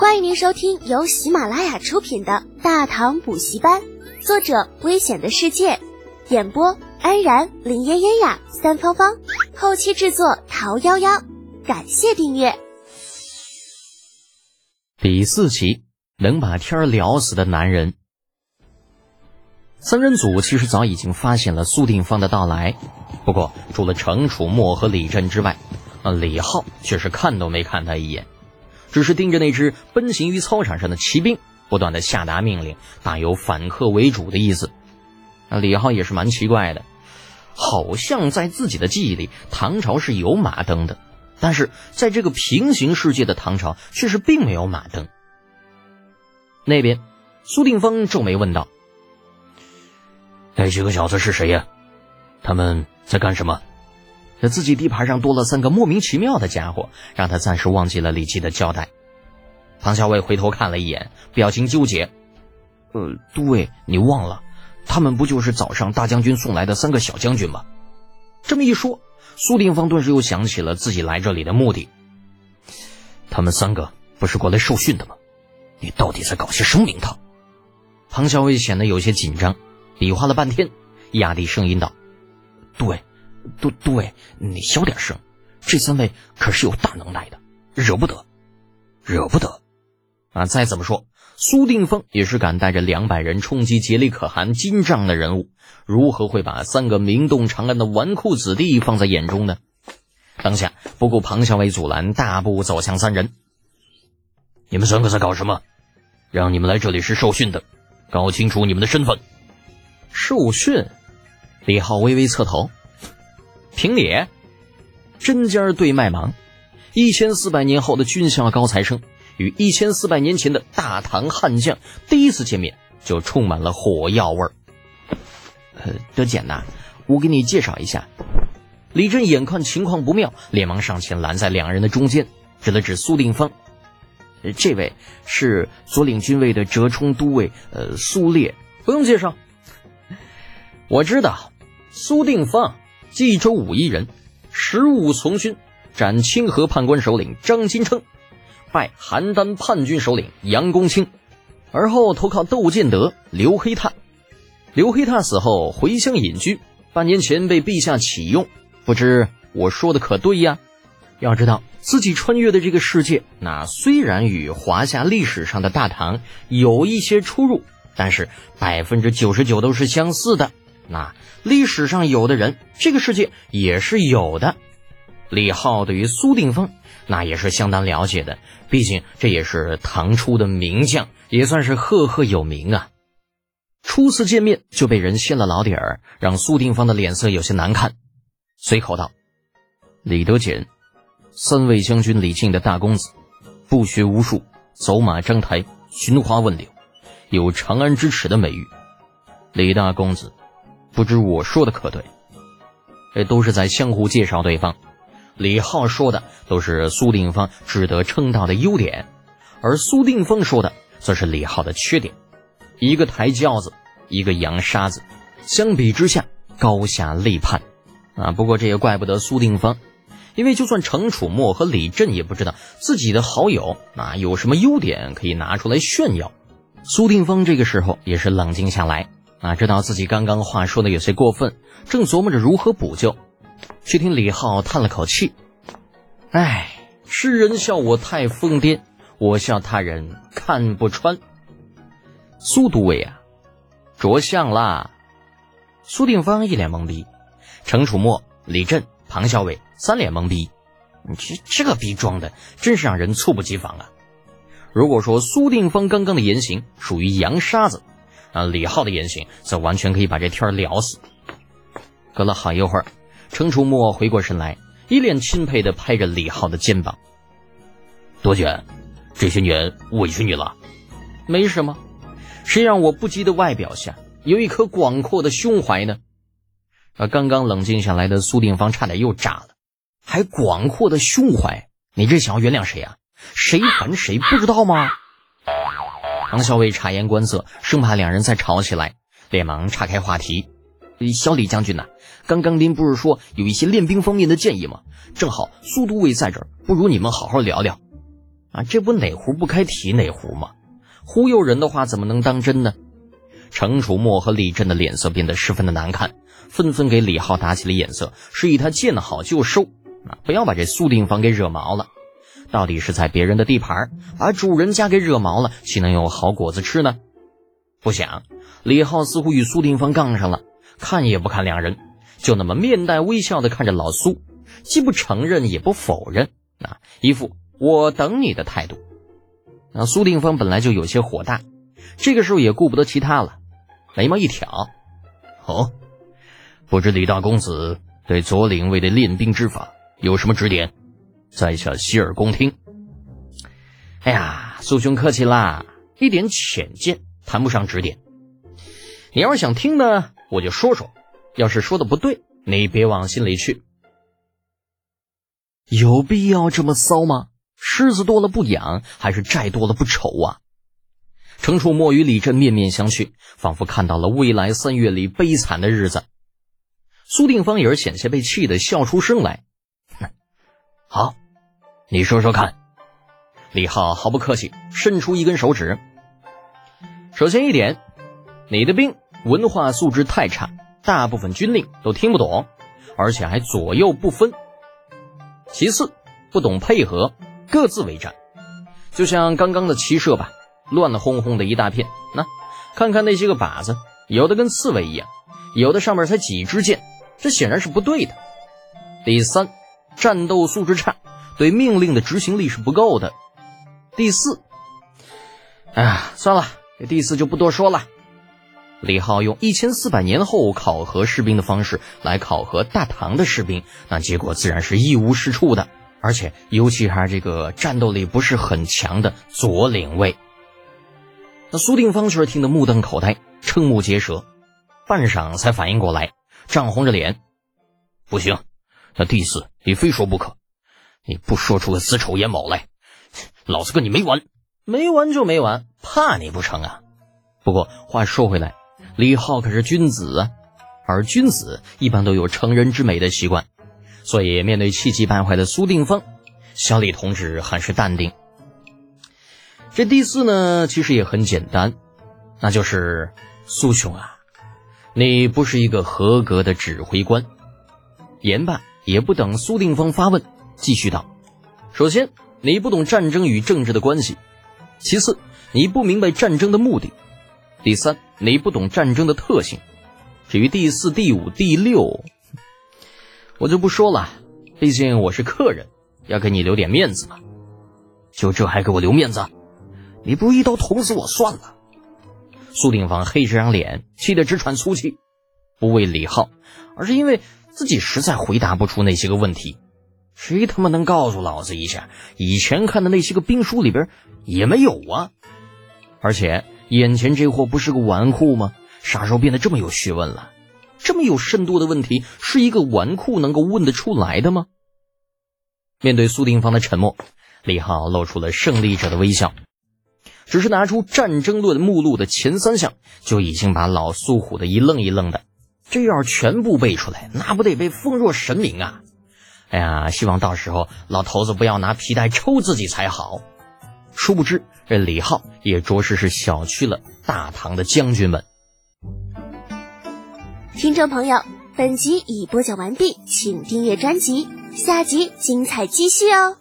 欢迎您收听由喜马拉雅出品的《大唐补习班》，作者：危险的世界，演播：安然、林嫣嫣呀、三芳芳，后期制作：桃夭夭。感谢订阅。第四集，能把天聊死的男人。三人组其实早已经发现了苏定方的到来，不过除了程楚墨和李振之外，啊，李浩却是看都没看他一眼。只是盯着那支奔行于操场上的骑兵，不断的下达命令，大有反客为主的意思。那李浩也是蛮奇怪的，好像在自己的记忆里，唐朝是有马灯的，但是在这个平行世界的唐朝，却是并没有马灯。那边，苏定方皱眉问道：“那几个小子是谁呀？他们在干什么？”这自己地盘上多了三个莫名其妙的家伙，让他暂时忘记了李琦的交代。唐小伟回头看了一眼，表情纠结：“呃，都尉，你忘了，他们不就是早上大将军送来的三个小将军吗？”这么一说，苏定方顿时又想起了自己来这里的目的。他们三个不是过来受训的吗？你到底在搞些什么名堂？唐小伟显得有些紧张，比划了半天，压低声音道：“对。”都都尉，你小点声，这三位可是有大能耐的，惹不得，惹不得。啊，再怎么说，苏定方也是敢带着两百人冲击杰里可汗金帐的人物，如何会把三个名动长安的纨绔子弟放在眼中呢？当下不顾庞校尉阻拦，大步走向三人。你们三个在搞什么？让你们来这里是受训的，搞清楚你们的身份。受训？李浩微微侧头。平礼，针尖对麦芒，一千四百年后的军校高材生与一千四百年前的大唐悍将第一次见面就充满了火药味儿。呃，德简呐，我给你介绍一下。李振眼看情况不妙，连忙上前拦在两人的中间，指了指苏定方：“这位是左领军卫的折冲都尉，呃，苏烈。不用介绍，我知道，苏定方。”冀州武义人，十五从军，斩清河判官首领张金称，拜邯郸叛军首领杨公卿，而后投靠窦建德、刘黑闼。刘黑闼死后回乡隐居，半年前被陛下启用。不知我说的可对呀？要知道自己穿越的这个世界，那虽然与华夏历史上的大唐有一些出入，但是百分之九十九都是相似的。那历史上有的人，这个世界也是有的。李浩对于苏定方那也是相当了解的，毕竟这也是唐初的名将，也算是赫赫有名啊。初次见面就被人掀了老底儿，让苏定方的脸色有些难看，随口道：“李德俭，三位将军李靖的大公子，不学无术，走马章台，寻花问柳，有长安之耻的美誉。李大公子。”不知我说的可对？这都是在相互介绍对方。李浩说的都是苏定方值得称道的优点，而苏定方说的则是李浩的缺点。一个抬轿子，一个扬沙子，相比之下高下立判啊！不过这也怪不得苏定方，因为就算程楚墨和李振也不知道自己的好友啊有什么优点可以拿出来炫耀。苏定方这个时候也是冷静下来。啊，知道自己刚刚话说的有些过分，正琢磨着如何补救，却听李浩叹了口气：“哎，世人笑我太疯癫，我笑他人看不穿。”苏都尉啊，着相啦！苏定方一脸懵逼，程楚墨、李振、庞校尉三脸懵逼。你这这个逼装的，真是让人猝不及防啊！如果说苏定方刚刚的言行属于洋沙子，啊，李浩的言行则完全可以把这天聊死。隔了好一会儿，程楚墨回过神来，一脸钦佩地拍着李浩的肩膀：“多简，这些年委屈你了。没什么，谁让我不羁的外表下有一颗广阔的胸怀呢？”啊，刚刚冷静下来的苏定方差点又炸了，还广阔的胸怀？你这想要原谅谁啊？谁烦谁不知道吗？唐校尉察言观色，生怕两人再吵起来，连忙岔开话题：“小李将军呐，刚刚您不是说有一些练兵方面的建议吗？正好苏都尉在这儿，不如你们好好聊聊。”啊，这不哪壶不开提哪壶吗？忽悠人的话怎么能当真呢？程楚墨和李振的脸色变得十分的难看，纷纷给李浩打起了眼色，示意他见好就收，啊，不要把这苏定方给惹毛了。到底是在别人的地盘，把主人家给惹毛了，岂能有好果子吃呢？不想，李浩似乎与苏定方杠上了，看也不看两人，就那么面带微笑的看着老苏，既不承认也不否认，啊，一副我等你的态度。那苏定方本来就有些火大，这个时候也顾不得其他了。眉毛一挑，哦，不知李大公子对左领卫的练兵之法有什么指点？在下洗耳恭听。哎呀，苏兄客气啦，一点浅见，谈不上指点。你要是想听呢，我就说说；要是说的不对，你别往心里去。有必要这么骚吗？虱子多了不痒，还是债多了不愁啊？程楚墨与李振面面相觑，仿佛看到了未来三月里悲惨的日子。苏定方也是险些被气得笑出声来。好，你说说看。李浩毫不客气，伸出一根手指。首先一点，你的兵文化素质太差，大部分军令都听不懂，而且还左右不分。其次，不懂配合，各自为战，就像刚刚的骑射吧。乱哄哄的一大片，那看看那些个靶子，有的跟刺猬一样，有的上面才几支箭，这显然是不对的。第三，战斗素质差，对命令的执行力是不够的。第四，哎呀，算了，这第四就不多说了。李浩用一千四百年后考核士兵的方式来考核大唐的士兵，那结果自然是一无是处的，而且尤其还是这个战斗力不是很强的左领卫。那苏定方却是听得目瞪口呆，瞠目结舌，半晌才反应过来，涨红着脸：“不行，那第四你非说不可，你不说出个子丑寅卯来，老子跟你没完！没完就没完，怕你不成啊？不过话说回来，李浩可是君子啊，而君子一般都有成人之美的习惯，所以面对气急败坏的苏定方，小李同志很是淡定。”这第四呢，其实也很简单，那就是苏兄啊，你不是一个合格的指挥官。言罢，也不等苏定方发问，继续道：首先，你不懂战争与政治的关系；其次，你不明白战争的目的；第三，你不懂战争的特性。至于第四、第五、第六，我就不说了，毕竟我是客人，要给你留点面子嘛。就这还给我留面子？你不一刀捅死我算了！苏定方黑着张脸，气得直喘粗气，不为李浩，而是因为自己实在回答不出那些个问题。谁他妈能告诉老子一下，以前看的那些个兵书里边也没有啊？而且眼前这货不是个纨绔吗？啥时候变得这么有学问了？这么有深度的问题，是一个纨绔能够问得出来的吗？面对苏定方的沉默，李浩露出了胜利者的微笑。只是拿出《战争论》目录的前三项，就已经把老苏唬得一愣一愣的。这要是全部背出来，那不得被奉若神明啊！哎呀，希望到时候老头子不要拿皮带抽自己才好。殊不知，这李浩也着实是小觑了大唐的将军们。听众朋友，本集已播讲完毕，请订阅专辑，下集精彩继续哦。